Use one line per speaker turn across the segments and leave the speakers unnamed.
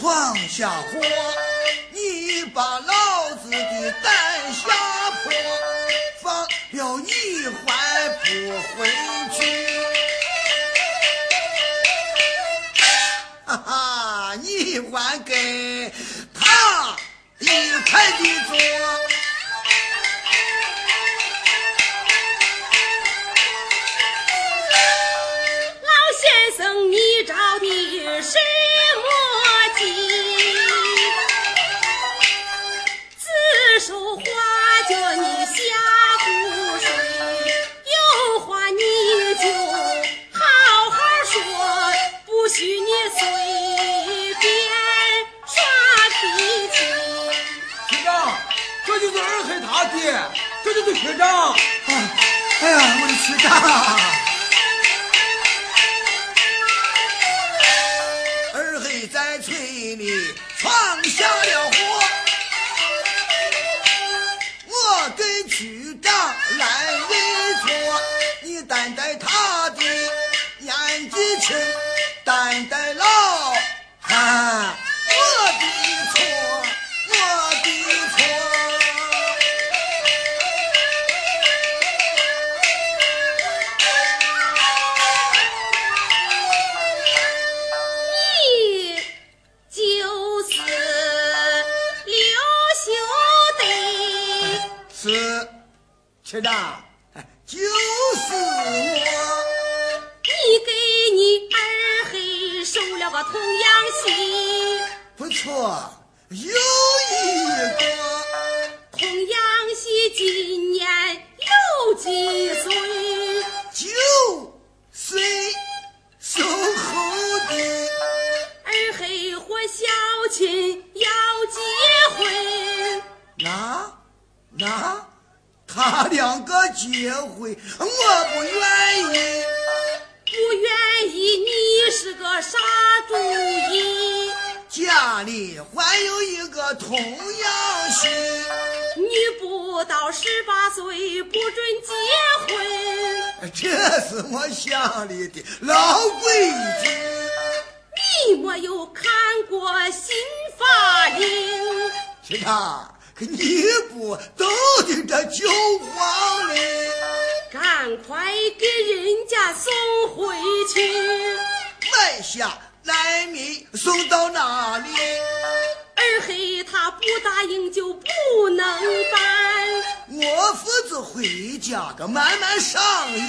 闯下祸，你把
老子的胆吓破，放了你还不回去？哈哈，你还跟他一块
的坐？老先生，你找的是？这就是学长。
哎哎呀，我的区长！二黑在村里闯下了祸，我跟区长来认错。你担待他的年纪轻，担待区长，哎就是我。
你给你二黑收了个童养媳，
不错，有他两个结婚，我不愿意。
不愿意你是个啥主意？
家里还有一个童养媳，
你不到十八岁不准结婚，
这是我乡里的老规矩。
你没有看过新法令？
区长，可你不都的这酒黄嘞？
赶快给人家送回去。
买下来米送到哪里？
二黑他不答应就不能办，
我父子回家个慢慢商议。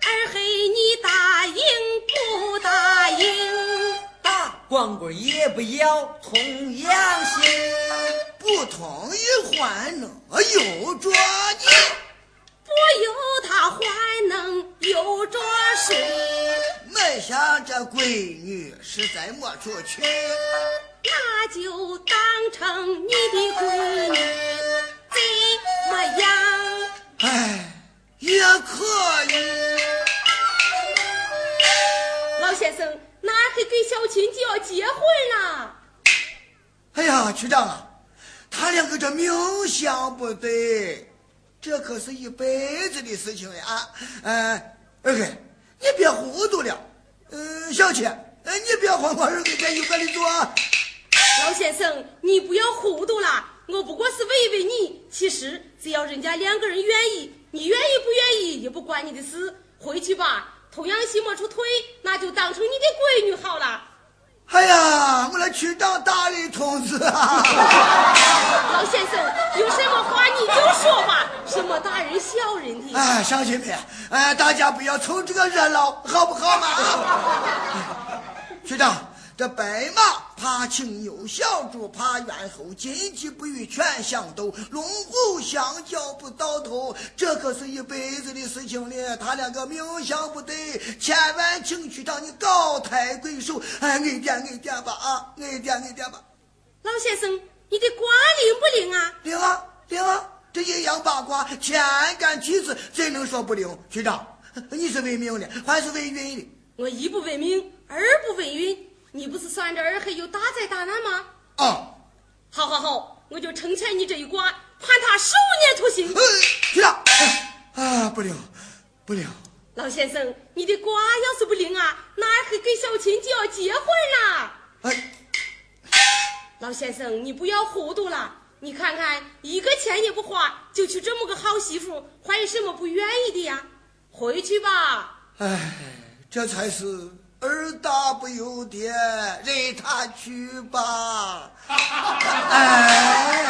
二黑你答应不答应？
大光棍也不要童养媳，
不同意还能有着你？
不由他还能有着谁？
买下这闺女实在没处去，
那就当成你的闺女，怎么样？
哎，也可以。
老先生，那还跟小琴就要结婚了？
哎呀，区长啊，他两个这命相不对，这可是一辈子的事情呀！啊，嗯，二哥，你别糊涂了。嗯，小七，呃，你别慌，我二哥在有个里做。
老先生，你不要糊涂了，我不过是问问你。其实只要人家两个人愿意，你愿意不愿意也不关你的事。回去吧，童养媳没处退，那就当成你的闺女好了。
哎呀，我那区长大力同志啊！
有什么话你就说吧，什么大人小人的。
哎，乡亲们，哎，大家不要凑这个热闹，好不好嘛？啊，区长，这白马怕青牛，小猪怕猿猴，金鸡不与犬相斗，龙虎相交不到头，这可是一辈子的事情了。他两个命相不对，千万请区长你高抬贵手，哎，恩点恩点吧啊，恩点恩点吧。
老先生，你的卦灵不灵啊？
灵啊这阴阳八卦，天干地支，怎能说不灵？局长，你是问命的还是为运的？
我一不为命，二不为运。你不是算着二黑有大灾大难吗？
啊，
好好好，我就成全你这一卦，判他十五年徒刑。
呃区长，啊，不灵，不灵。
老先生，你的卦要是不灵啊，那二黑跟小琴就要结婚了。
哎，
老先生，你不要糊涂了。你看看，一个钱也不花，就娶这么个好媳妇，还有什么不愿意的呀？回去吧。
哎，这才是儿大不由爹，任他去吧。哎。